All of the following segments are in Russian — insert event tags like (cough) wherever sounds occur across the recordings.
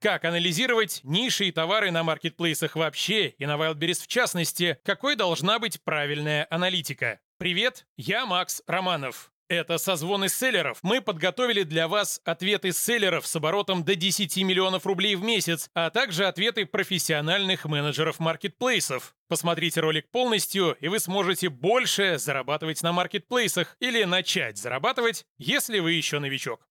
Как анализировать ниши и товары на маркетплейсах вообще и на Wildberries в частности? Какой должна быть правильная аналитика? Привет, я Макс Романов. Это созвоны селлеров. Мы подготовили для вас ответы селлеров с оборотом до 10 миллионов рублей в месяц, а также ответы профессиональных менеджеров маркетплейсов. Посмотрите ролик полностью, и вы сможете больше зарабатывать на маркетплейсах или начать зарабатывать, если вы еще новичок.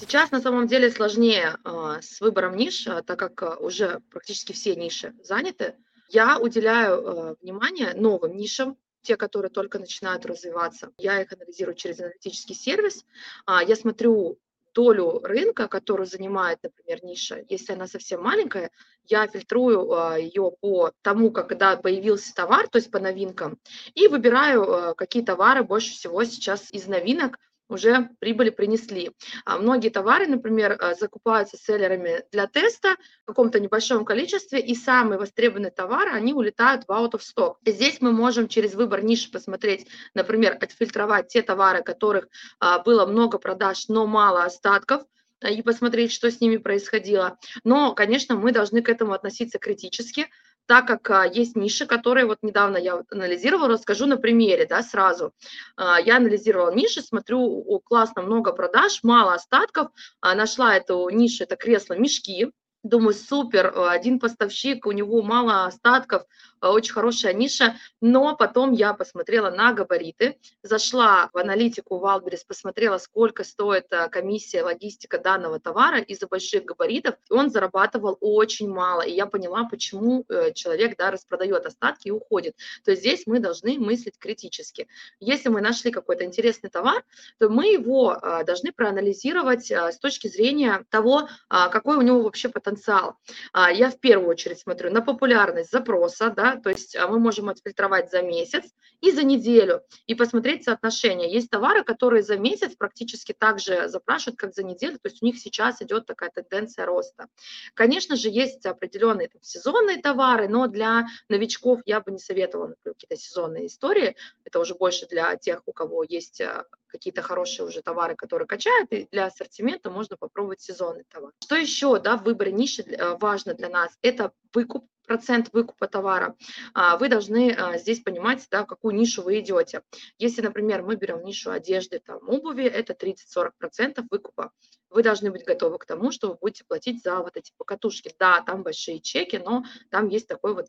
Сейчас на самом деле сложнее а, с выбором ниш, а, так как а, уже практически все ниши заняты. Я уделяю внимание новым нишам, те, которые только начинают развиваться. Я их анализирую через аналитический сервис. Я смотрю долю рынка, которую занимает, например, ниша, если она совсем маленькая, я фильтрую ее по тому, когда появился товар, то есть по новинкам, и выбираю, какие товары больше всего сейчас из новинок уже прибыли принесли. А многие товары, например, э, закупаются селлерами для теста в каком-то небольшом количестве, и самые востребованные товары, они улетают в out of stock. Здесь мы можем через выбор ниши посмотреть, например, отфильтровать те товары, которых а, было много продаж, но мало остатков, э, и посмотреть, что с ними происходило. Но, конечно, мы должны к этому относиться критически, так как а, есть ниши, которые вот недавно я анализировала, расскажу на примере, да, сразу. А, я анализировала ниши, смотрю, классно, много продаж, мало остатков, а, нашла эту нишу, это кресло-мешки, Думаю, супер, один поставщик, у него мало остатков, очень хорошая ниша, но потом я посмотрела на габариты, зашла в аналитику Wildberries, посмотрела, сколько стоит э, комиссия, логистика данного товара из-за больших габаритов, он зарабатывал очень мало, и я поняла, почему э, человек да, распродает остатки и уходит. То есть здесь мы должны мыслить критически. Если мы нашли какой-то интересный товар, то мы его должны проанализировать с точки зрения того, какой у него вообще потенциал. Я в первую очередь смотрю на популярность запроса, да, то есть а, мы можем отфильтровать за месяц и за неделю и посмотреть соотношение. Есть товары, которые за месяц практически так же запрашивают, как за неделю, то есть у них сейчас идет такая тенденция роста. Конечно же, есть определенные там, сезонные товары, но для новичков я бы не советовала, какие-то сезонные истории, это уже больше для тех, у кого есть а, какие-то хорошие уже товары, которые качают, и для ассортимента можно попробовать сезонный товар. Что еще да, в выборе ниши э, важно для нас? Это выкуп процент выкупа товара, а, вы должны а, здесь понимать, да, в какую нишу вы идете. Если, например, мы берем нишу одежды, там, обуви, это 30-40% выкупа. Вы должны быть готовы к тому, что вы будете платить за вот эти покатушки. Да, там большие чеки, но там есть такой вот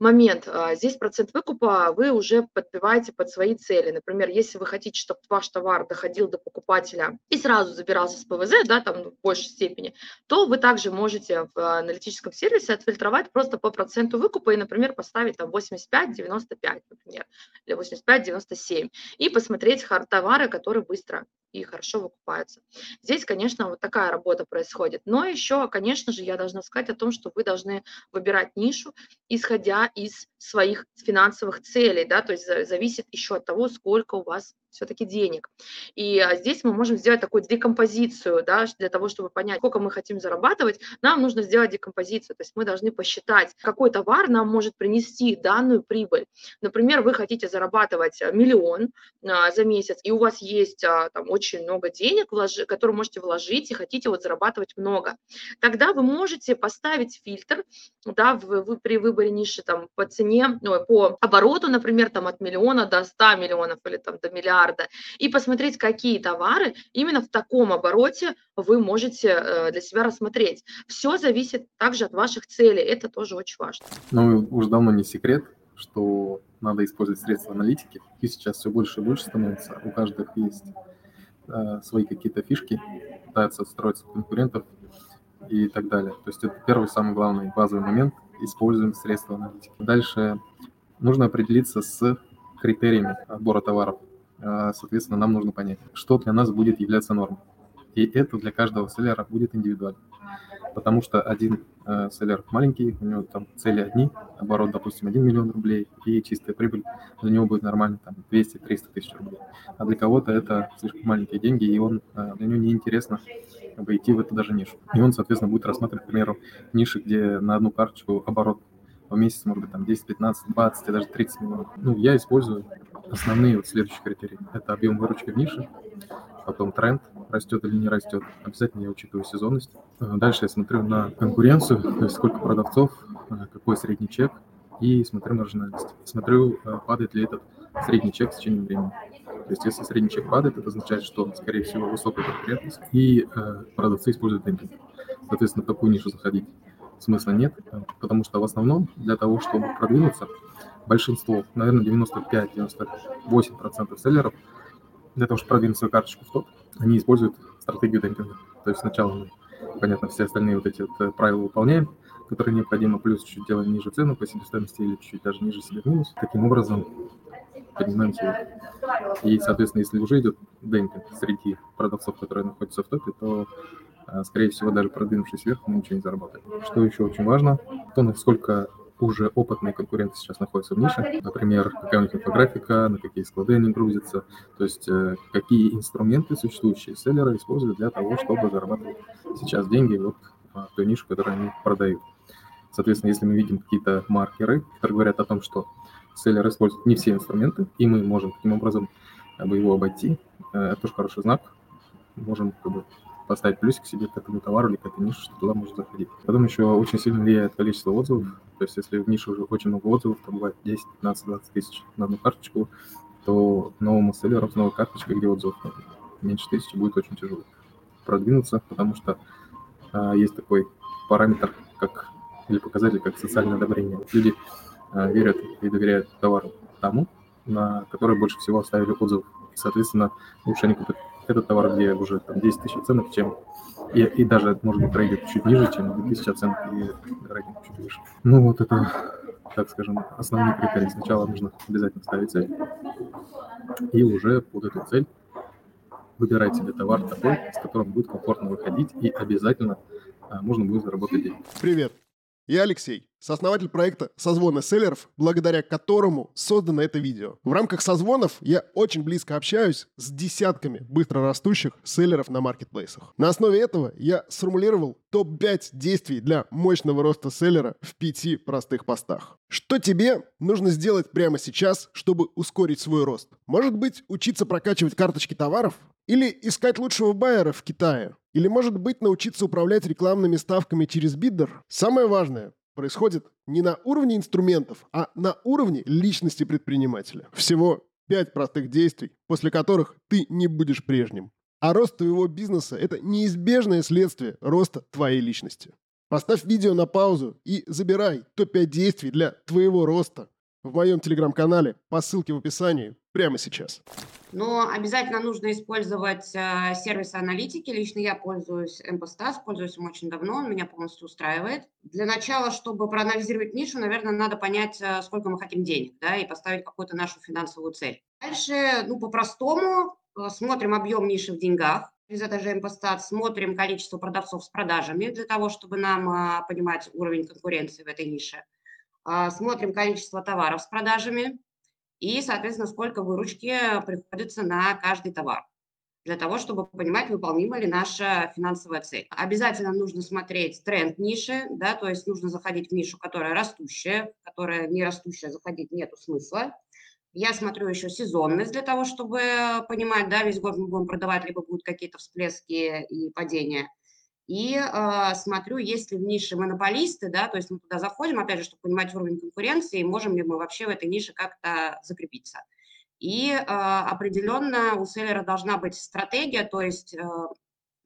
момент. А, здесь процент выкупа вы уже подбиваете под свои цели. Например, если вы хотите, чтобы ваш товар доходил до покупателя и сразу забирался с ПВЗ, да, там в большей степени, то вы также можете в аналитическом сервисе отфильтровать просто по проценту выкупа и, например, поставить там 85-95, например, или 85-97, и посмотреть товары, которые быстро и хорошо выкупаются. Здесь, конечно, вот такая работа происходит. Но еще, конечно же, я должна сказать о том, что вы должны выбирать нишу, исходя из своих финансовых целей, да, то есть зависит еще от того, сколько у вас все-таки денег. И а, здесь мы можем сделать такую декомпозицию, да, для того, чтобы понять, сколько мы хотим зарабатывать, нам нужно сделать декомпозицию, то есть мы должны посчитать, какой товар нам может принести данную прибыль. Например, вы хотите зарабатывать а, миллион а, за месяц, и у вас есть там очень много денег, которые можете вложить, и хотите вот зарабатывать много. Тогда вы можете поставить фильтр, да, в, вы, при выборе ниши там по цене, ну, по обороту, например, там от миллиона до 100 миллионов или там до миллиарда, миллиарда, и посмотреть, какие товары именно в таком обороте вы можете э, для себя рассмотреть. Все зависит также от ваших целей, это тоже очень важно. Ну, уж давно не секрет, что надо использовать средства аналитики, и сейчас все больше и больше становится, у каждых есть э, свои какие-то фишки, пытаются строиться конкурентов и так далее. То есть это первый самый главный базовый момент, используем средства аналитики. Дальше нужно определиться с критериями отбора товаров. А, соответственно, нам нужно понять, что для нас будет являться нормой. И это для каждого селлера будет индивидуально. Потому что один э, селлер маленький, у него там цели одни, оборот, допустим, 1 миллион рублей, и чистая прибыль для него будет нормально там 200-300 тысяч рублей. А для кого-то это слишком маленькие деньги, и он, э, для него неинтересно как бы, в эту даже нишу. И он, соответственно, будет рассматривать, к примеру, ниши, где на одну карточку оборот в месяц может быть там 10, 15, 20 и даже 30 миллионов. Ну, я использую основные вот следующие критерии. Это объем выручки в нише, потом тренд, растет или не растет. Обязательно я учитываю сезонность. Э, дальше я смотрю на конкуренцию, то есть сколько продавцов, э, какой средний чек, и смотрю маржинальность. Смотрю, э, падает ли этот средний чек с течением времени. То есть если средний чек падает, это означает, что, скорее всего, высокая конкурентность, и продавцы используют демпинг. Соответственно, в какую нишу заходить смысла нет, потому что в основном для того, чтобы продвинуться, большинство, наверное, 95-98% селлеров для того, чтобы продвинуть свою карточку в топ, они используют стратегию демпинга. То есть сначала мы, понятно, все остальные вот эти вот э, правила выполняем, которые необходимо, плюс чуть-чуть делаем ниже цену по себестоимости или чуть-чуть даже ниже себе минус. Таким образом поднимаем свой. И, соответственно, если уже идет демпинг среди продавцов, которые находятся в топе, то, э, скорее всего, даже продвинувшись вверх, мы ничего не заработаем. Что еще очень важно, то насколько уже опытные конкуренты сейчас находятся в нише. Например, какая у них инфографика, на какие склады они грузятся, то есть э, какие инструменты существующие селлеры используют для того, чтобы зарабатывать сейчас деньги вот в той нише, которую они продают. Соответственно, если мы видим какие-то маркеры, которые говорят о том, что селлер использует не все инструменты, и мы можем таким образом как бы, его обойти, э, это тоже хороший знак. Можем как бы, поставить плюсик себе к этому товару или к этой нише, что туда можно заходить. Потом еще очень сильно влияет количество отзывов. То есть если в нише уже очень много отзывов, там бывает 10, 15, 20 тысяч на одну карточку, то новому селлеру с новой карточкой, где отзывов меньше тысячи, будет очень тяжело продвинуться, потому что а, есть такой параметр, как или показатель, как социальное одобрение. Люди а, верят и доверяют товару тому, на который больше всего оставили отзыв. Соответственно, лучше они купят этот товар, где уже там 10 тысяч оценок, чем и, и даже, может быть, трейдит чуть ниже, чем 2000 оценок и рейтинг чуть выше. Ну вот это, так скажем, основные критерии. Сначала нужно обязательно ставить цель, и уже под эту цель выбирать себе товар такой, с которым будет комфортно выходить, и обязательно а, можно будет заработать деньги. Привет! Я Алексей, сооснователь проекта «Созвоны селлеров», благодаря которому создано это видео. В рамках созвонов я очень близко общаюсь с десятками быстро растущих селлеров на маркетплейсах. На основе этого я сформулировал топ-5 действий для мощного роста селлера в пяти простых постах. Что тебе нужно сделать прямо сейчас, чтобы ускорить свой рост? Может быть, учиться прокачивать карточки товаров? Или искать лучшего байера в Китае? Или, может быть, научиться управлять рекламными ставками через биддер? Самое важное происходит не на уровне инструментов, а на уровне личности предпринимателя. Всего пять простых действий, после которых ты не будешь прежним. А рост твоего бизнеса – это неизбежное следствие роста твоей личности. Поставь видео на паузу и забирай топ-5 действий для твоего роста в моем телеграм-канале по ссылке в описании прямо сейчас. Но обязательно нужно использовать э, сервисы аналитики. Лично я пользуюсь MPSTAS, пользуюсь им очень давно, он меня полностью устраивает. Для начала, чтобы проанализировать нишу, наверное, надо понять, э, сколько мы хотим денег, да, и поставить какую-то нашу финансовую цель. Дальше, ну, по-простому, э, смотрим объем ниши в деньгах, из этой же MPSTAT, смотрим количество продавцов с продажами для того, чтобы нам э, понимать уровень конкуренции в этой нише. Э, смотрим количество товаров с продажами, и, соответственно, сколько выручки приходится на каждый товар для того, чтобы понимать, выполнима ли наша финансовая цель. Обязательно нужно смотреть тренд ниши, да, то есть нужно заходить в нишу, которая растущая, которая не растущая, заходить нету смысла. Я смотрю еще сезонность для того, чтобы понимать, да, весь год мы будем продавать, либо будут какие-то всплески и падения и э, смотрю, есть ли в нише монополисты, да, то есть мы туда заходим, опять же, чтобы понимать уровень конкуренции, можем ли мы вообще в этой нише как-то закрепиться. И э, определенно у селлера должна быть стратегия, то есть э,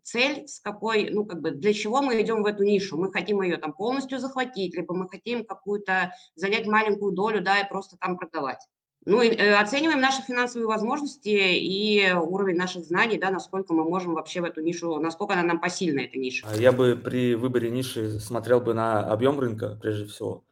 цель, с какой, ну, как бы, для чего мы идем в эту нишу. Мы хотим ее там полностью захватить, либо мы хотим какую-то занять маленькую долю, да, и просто там продавать. Ну, и, э, оцениваем наши финансовые возможности и уровень наших знаний, да, насколько мы можем вообще в эту нишу, насколько она нам посильна, эта ниша. А я бы при выборе ниши смотрел бы на объем рынка, прежде всего.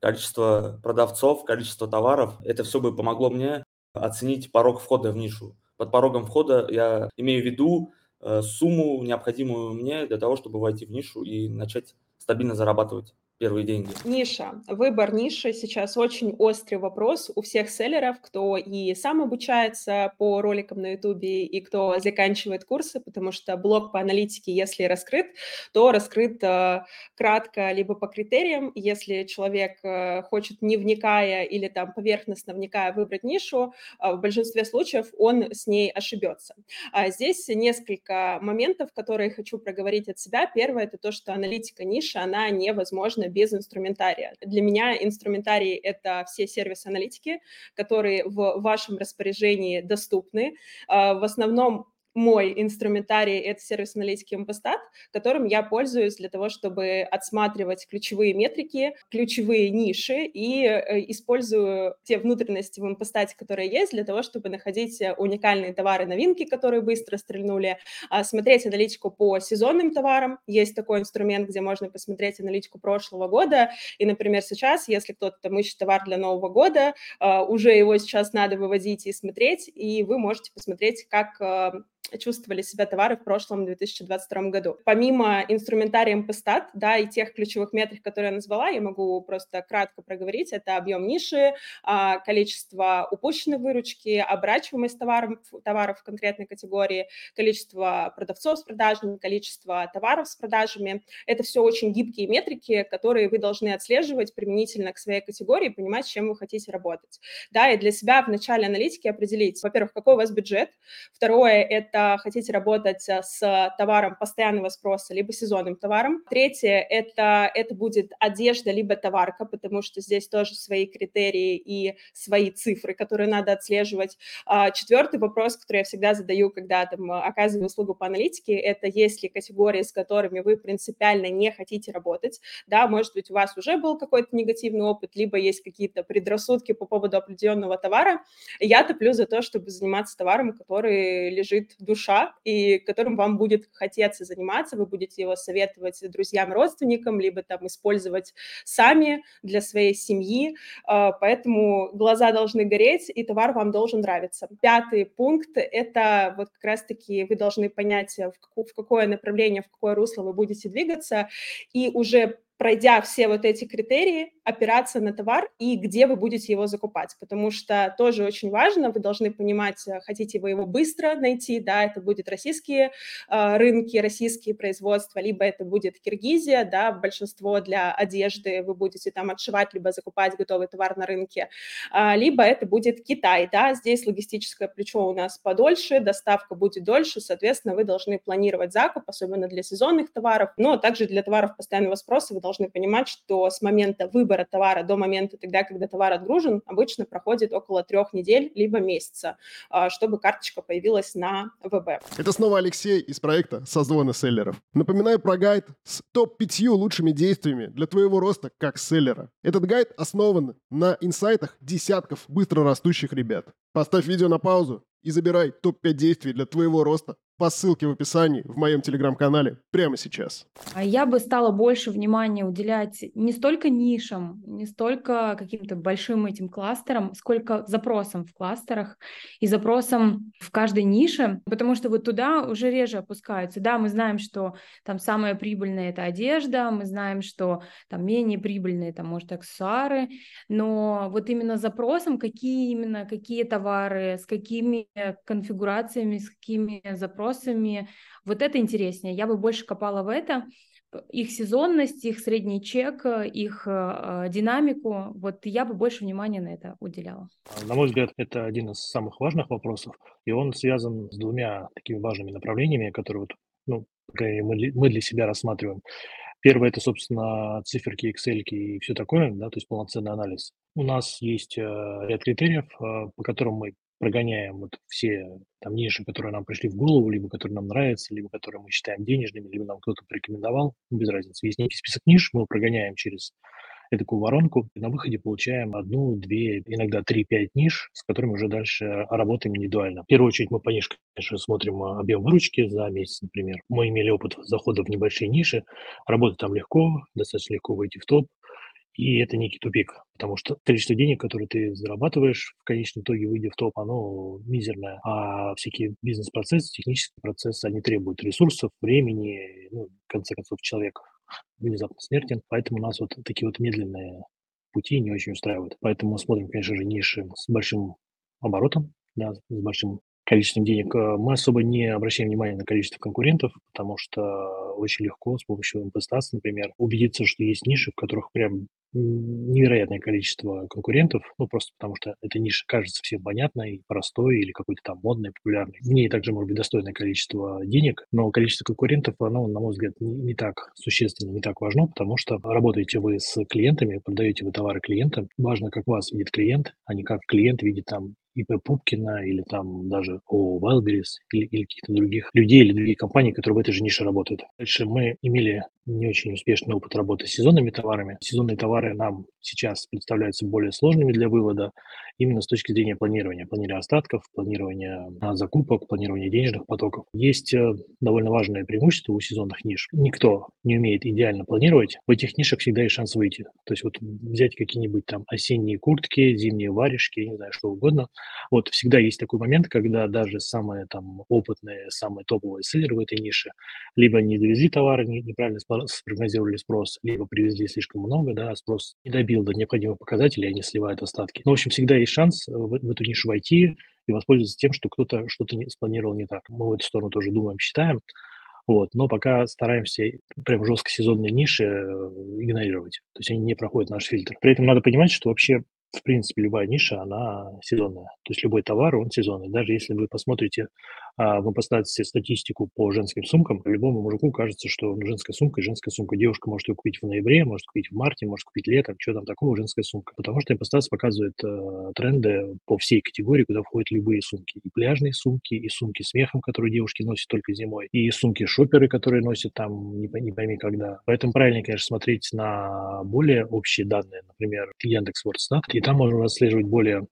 Количество продавцов, количество товаров. Это все бы помогло мне оценить порог входа в нишу. Под порогом входа я имею в виду э, сумму, необходимую мне для того, чтобы войти в нишу и начать стабильно зарабатывать первые деньги? Ниша. Выбор ниши сейчас очень острый вопрос у всех селлеров, кто и сам обучается по роликам на YouTube, и кто заканчивает курсы, потому что блок по аналитике, если раскрыт, то раскрыт э, кратко либо по критериям. Если человек э, хочет, не вникая или там поверхностно вникая, выбрать нишу, э, в большинстве случаев он с ней ошибется. А здесь несколько моментов, которые хочу проговорить от себя. Первое – это то, что аналитика ниши, она невозможна без инструментария. Для меня инструментарий — это все сервисы аналитики, которые в вашем распоряжении доступны. А, в основном мой инструментарий — это сервис аналитики Mpastat, которым я пользуюсь для того, чтобы отсматривать ключевые метрики, ключевые ниши и э, использую те внутренности в Mpastat, которые есть, для того, чтобы находить уникальные товары, новинки, которые быстро стрельнули, а, смотреть аналитику по сезонным товарам. Есть такой инструмент, где можно посмотреть аналитику прошлого года. И, например, сейчас, если кто-то там ищет товар для Нового года, а, уже его сейчас надо выводить и смотреть, и вы можете посмотреть, как а, чувствовали себя товары в прошлом 2022 году. Помимо инструментария MPStat, да, и тех ключевых метрик, которые я назвала, я могу просто кратко проговорить. Это объем ниши, а, количество упущенной выручки, оборачиваемость товаров, товаров в конкретной категории, количество продавцов с продажами, количество товаров с продажами. Это все очень гибкие метрики, которые вы должны отслеживать применительно к своей категории, понимать, с чем вы хотите работать. Да, и для себя в начале аналитики определить, во-первых, какой у вас бюджет, второе – это это хотите работать э, с товаром постоянного спроса, либо сезонным товаром. Третье – это, это будет одежда, либо товарка, потому что здесь тоже свои критерии и свои цифры, которые надо отслеживать. А, четвертый вопрос, который я всегда задаю, когда там оказываю услугу по аналитике, это есть ли категории, с которыми вы принципиально не хотите работать. Да, может быть, у вас уже был какой-то негативный опыт, либо есть какие-то предрассудки по поводу определенного товара. Я топлю за то, чтобы заниматься товаром, который лежит душа, и которым вам будет хотеться заниматься, вы будете его советовать друзьям, родственникам, либо там использовать сами для своей семьи, а, поэтому глаза должны гореть, и товар вам должен нравиться. Пятый пункт – это вот как раз-таки вы должны понять, в какое направление, в какое русло вы будете двигаться, и уже пройдя все вот эти критерии, опираться на товар и где вы будете его закупать, потому что тоже очень важно, вы должны понимать, э, хотите вы его быстро найти, да, это будет российские э, рынки, российские производства, либо это будет Киргизия, да, большинство для одежды вы будете там отшивать, либо закупать готовый товар на рынке, э, либо это будет Китай, да, здесь логистическое плечо у нас подольше, доставка будет дольше, соответственно, вы должны планировать закуп, особенно для сезонных товаров, но также для товаров постоянного спроса вы должны должны понимать, что с момента выбора товара до момента тогда, когда товар отгружен, обычно проходит около трех недель либо месяца, а, чтобы карточка появилась на ВБ. Это снова Алексей из проекта «Созвоны селлеров». Напоминаю про гайд с топ-5 лучшими действиями для твоего роста как селлера. Этот гайд основан на инсайтах десятков быстро растущих ребят. Поставь видео на паузу и забирай топ-5 действий для твоего роста по ссылке в описании в моем телеграм-канале прямо сейчас. А я бы стала больше внимания уделять не столько нишам, не столько каким-то большим этим кластерам, сколько запросам в кластерах и запросам в каждой нише, потому что вот туда уже реже опускаются. Да, мы знаем, что там самое прибыльное это одежда, мы знаем, что там менее прибыльные, там, может, аксессуары, но вот именно запросом, какие именно, какие товары, с какими конфигурациями, с какими запросами, вопросами. Вот это интереснее. Я бы больше копала в это. Их сезонность, их средний чек, их э, динамику. Вот я бы больше внимания на это уделяла. На мой взгляд, это один из самых важных вопросов, и он связан с двумя такими важными направлениями, которые вот, ну, мы, для себя рассматриваем. Первое – это, собственно, циферки, Excel и все такое, да, то есть полноценный анализ. У нас есть э, ряд критериев, э, по которым мы прогоняем вот все там ниши, которые нам пришли в голову, либо которые нам нравятся, либо которые мы считаем денежными, либо нам кто-то порекомендовал, ну, без разницы. Есть некий список ниш, мы прогоняем через такую воронку, и на выходе получаем одну, две, иногда три-пять ниш, с которыми уже дальше работаем индивидуально. В первую очередь мы по нишкам, конечно, смотрим а, объем выручки за месяц, например. Мы имели опыт захода в небольшие ниши, работать там легко, достаточно легко выйти в топ, и это некий тупик, потому что количество денег, которые ты зарабатываешь, в конечном итоге, выйдя в топ, оно мизерное. А всякие бизнес-процессы, технические процессы, они требуют ресурсов, времени, ну, в конце концов, человек внезапно смертен, поэтому нас вот такие вот медленные пути не очень устраивают. Поэтому смотрим, конечно же, ниши с большим оборотом, да, с большим количеством денег. Э, мы особо не обращаем внимания на количество конкурентов, потому что очень легко с помощью МПСТАС, например, убедиться, что есть ниши, в которых прям невероятное количество конкурентов, ну, просто потому что эта ниша кажется всем понятной, простой или какой-то там модной, популярной. В ней также может быть достойное количество денег, но количество конкурентов, оно, на мой взгляд, не, не так существенно, не так важно, потому что работаете вы с клиентами, продаете вы товары клиентам. Важно, как вас видит клиент, а не как клиент видит там ИП Пупкина или там даже о Wildberries или, или каких-то других людей или других компаний, которые в этой же нише работают. Дальше мы имели не очень успешный опыт работы с сезонными товарами. Сезонные товары нам сейчас представляются более сложными для вывода именно с точки зрения планирования. Планирования остатков, планирования а, закупок, планирования денежных потоков. Есть э, довольно важное преимущество у сезонных ниш. Никто не умеет идеально планировать. В этих нишах всегда есть шанс выйти. То есть вот взять какие-нибудь там осенние куртки, зимние варежки, не знаю, что угодно. Вот всегда есть такой момент, когда даже самые там опытные, самые топовые селлеры в этой нише либо не довезли товары, неправильно спрогнозировали спрос, либо привезли слишком много, да, а спрос не добил до необходимых показателей, они сливают остатки. Ну, в общем, всегда есть шанс в, в эту нишу войти и воспользоваться тем, что кто-то что-то не, спланировал не так. Мы в эту сторону тоже думаем, считаем. Вот, но пока стараемся прям жестко сезонные ниши э, игнорировать. То есть они не проходят наш фильтр. При этом надо понимать, что вообще в принципе, любая ниша, она сезонная. То есть любой товар, он сезонный. Даже если вы посмотрите, вы поставите статистику по женским сумкам, любому мужику кажется, что женская сумка и женская сумка. Девушка может ее купить в ноябре, может купить в марте, может купить летом. Что там такого, женская сумка. Потому что Импостас показывает э, тренды по всей категории, куда входят любые сумки. И пляжные сумки, и сумки с мехом, которые девушки носят только зимой, и сумки-шоперы, которые носят там не, не пойми когда. Поэтому правильно, конечно, смотреть на более общие данные, например, Яндекс Вордстат, и там можно отслеживать более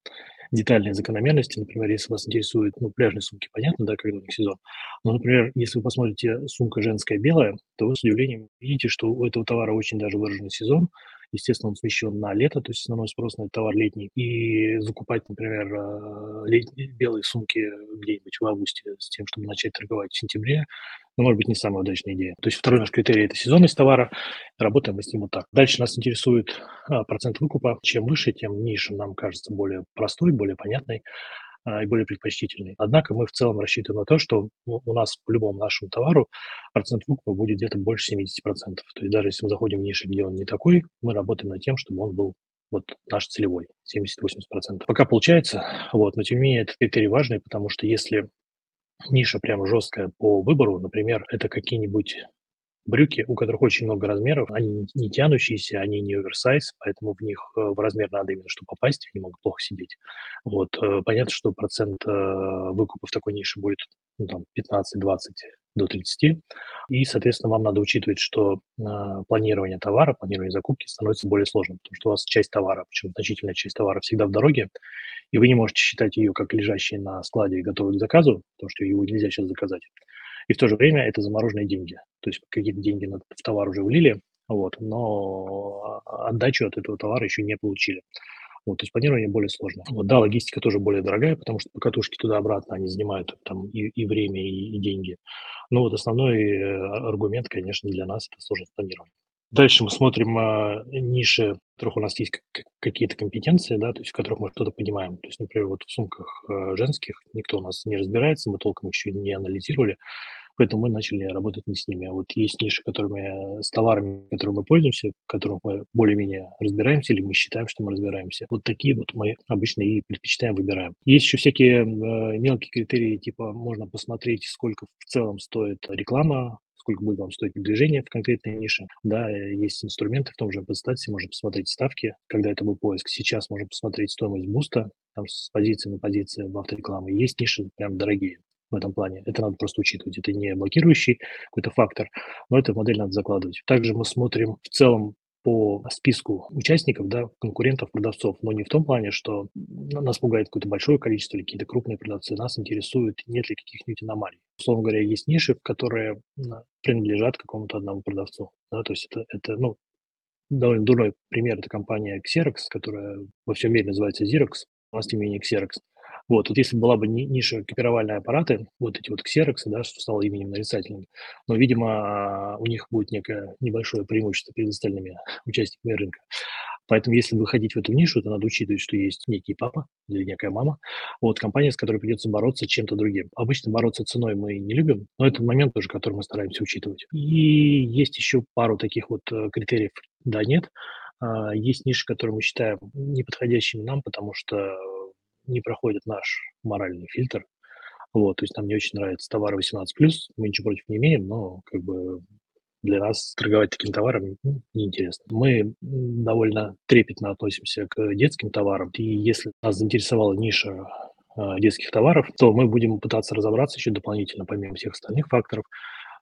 детальные закономерности. Например, если вас интересуют ну, пляжные сумки, понятно, да, когда у них сезон. Но, например, если вы посмотрите сумка женская белая, то вы с удивлением видите, что у этого товара очень даже выраженный сезон. Естественно, он смещен на лето, то есть основной спрос на этот товар летний. И закупать, например, э, летние белые сумки где-нибудь в августе с тем, чтобы начать торговать в сентябре, ну, может быть, не самая удачная идея. То есть второй наш критерий – это сезонность товара. Работаем мы с ним вот так. Дальше нас интересует а, процент выкупа. Чем выше, тем ниша нам кажется более простой, более понятной а, и более предпочтительный. Однако мы в целом рассчитываем на то, что у нас по любому нашему товару процент выкупа будет где-то больше 70%. То есть даже если мы заходим в ниши, где он не такой, мы работаем над тем, чтобы он был вот наш целевой, 70-80%. Пока получается, вот, но тем не менее этот критерий важный, потому что если ниша прям жесткая по выбору. Например, это какие-нибудь брюки, у которых очень много размеров, они не тянущиеся, они не оверсайз, поэтому в них э, в размер надо именно, чтобы попасть, они могут плохо сидеть. Вот. Э, понятно, что процент э, выкупа в такой нише будет ну, там, 15-20 до 30. И, соответственно, вам надо учитывать, что планирование товара, планирование закупки становится более сложным, потому что у вас часть товара, причем значительная часть товара всегда в дороге, и вы не можете считать ее как лежащей на складе и готовой к заказу, потому что его нельзя сейчас заказать. И в то же время это замороженные деньги. То есть какие-то деньги в товар уже влили, вот, но отдачу от этого товара еще не получили. Вот, то есть планирование более сложно. Вот, да, логистика тоже более дорогая, потому что покатушки туда-обратно, они занимают там и, и время, и, и деньги. Но вот основной э, аргумент, конечно, для нас – это сложность планирования. Дальше мы смотрим а, ниши, в которых у нас есть какие-то компетенции, да, то есть в которых мы что-то понимаем. То есть, например, вот в сумках а, женских никто у нас не разбирается, мы толком еще не анализировали, поэтому мы начали работать не с ними. А вот есть ниши, которыми, с товарами, которыми мы пользуемся, в которых мы более-менее разбираемся или мы считаем, что мы разбираемся. Вот такие вот мы обычно и предпочитаем, выбираем. Есть еще всякие э, мелкие критерии, типа можно посмотреть, сколько в целом стоит реклама сколько будет вам стоить движение в конкретной нише. Да, есть инструменты в том же подстате, можно посмотреть ставки, когда это был поиск. Сейчас можно посмотреть стоимость буста, там с позиции на позиции в авторекламы. Есть ниши прям дорогие в этом плане. Это надо просто учитывать. Это не блокирующий какой-то фактор, но эту модель надо закладывать. Также мы смотрим в целом по списку участников, да, конкурентов, продавцов, но не в том плане, что нас пугает какое-то большое количество или какие-то крупные продавцы, нас интересует, нет ли каких-нибудь аномалий. Условно говоря, есть ниши, которые принадлежат какому-то одному продавцу. Да, то есть это, это ну, довольно дурной пример, это компания Xerox, которая во всем мире называется Xerox, у нас тем не менее Xerox. Вот, вот если была бы ниша копировальные аппараты, вот эти вот ксероксы, да, что стало именем нарицательным, но, видимо, у них будет некое небольшое преимущество перед остальными (laughs) участниками рынка. Поэтому, если выходить в эту нишу, то надо учитывать, что есть некий папа или некая мама, вот компания, с которой придется бороться чем-то другим. Обычно бороться ценой мы не любим, но это момент тоже, который мы стараемся учитывать. И есть еще пару таких вот э, критериев да, нет. А, есть ниши, которые мы считаем неподходящими нам, потому что не проходит наш моральный фильтр. Вот, то есть нам не очень нравятся товары 18+, мы ничего против не имеем, но как бы для нас торговать таким товаром ну, неинтересно. Мы довольно трепетно относимся к детским товарам, и если нас заинтересовала ниша а, детских товаров, то мы будем пытаться разобраться еще дополнительно, помимо всех остальных факторов,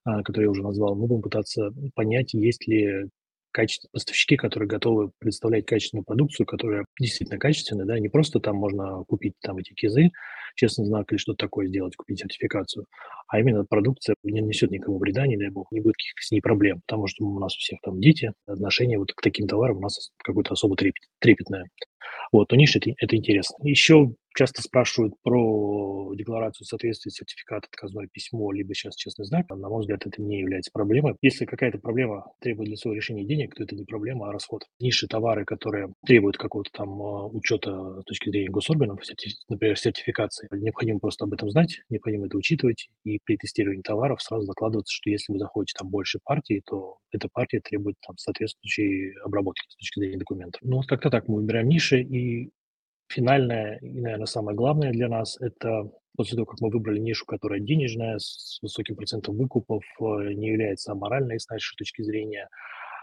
а, которые я уже назвал, мы будем пытаться понять, есть ли качественные поставщики, которые готовы представлять качественную продукцию, которая действительно качественная, да, не просто там можно купить там эти кизы, честно знак или что-то такое сделать, купить сертификацию, а именно продукция не несет никому вреда, не дай бог, не будет каких-то с ней проблем, потому что у нас у всех там дети, отношение вот к таким товарам у нас какое-то особо трепет, трепетное. Вот, но ниша это, это интересно. Еще часто спрашивают про декларацию соответствия сертификата, отказное письмо, либо сейчас честный знак. На мой взгляд, это не является проблемой. Если какая-то проблема требует для своего решения денег, то это не проблема, а расход. Ниши товары, которые требуют какого-то там а, учета с точки зрения госорганов, например, сертификации, необходимо просто об этом знать, необходимо это учитывать, и при тестировании товаров сразу закладываться, что если вы заходите там больше партий, то эта партия требует там соответствующей обработки с точки зрения документов. Ну, вот как-то так мы выбираем ниши, и финальное и, наверное, самое главное для нас – это после того, как мы выбрали нишу, которая денежная, с высоким процентом выкупов, э, не является аморальной с нашей точки зрения,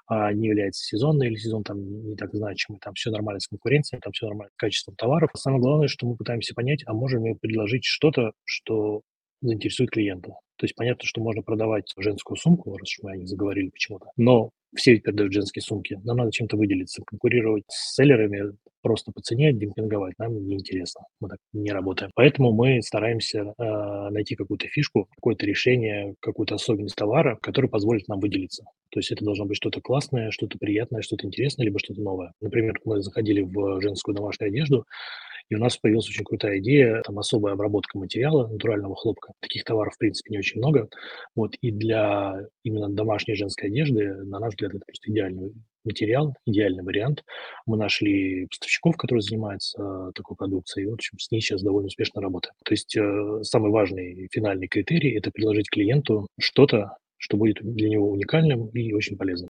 а не является сезонной или сезон там не так значимый, там все нормально с конкуренцией, там все нормально с качеством товаров. Самое главное, что мы пытаемся понять, а можем ли предложить что-то, что заинтересует клиента. То есть понятно, что можно продавать женскую сумку, раз уж мы о них заговорили почему-то, но все теперь дают женские сумки. Нам надо чем-то выделиться. Конкурировать с селлерами просто по цене, демпинговать нам неинтересно. Мы так не работаем. Поэтому мы стараемся э, найти какую-то фишку, какое-то решение, какую-то особенность товара, который позволит нам выделиться. То есть это должно быть что-то классное, что-то приятное, что-то интересное, либо что-то новое. Например, мы заходили в женскую домашнюю одежду, и у нас появилась очень крутая идея, там особая обработка материала натурального хлопка. Таких товаров, в принципе, не очень много. Вот, и для именно домашней женской одежды, на наш взгляд, это просто идеальный материал, идеальный вариант. Мы нашли поставщиков, которые занимаются такой продукцией, и, в общем, с ней сейчас довольно успешно работаем. То есть э, самый важный финальный критерий – это предложить клиенту что-то, что будет для него уникальным и очень полезным.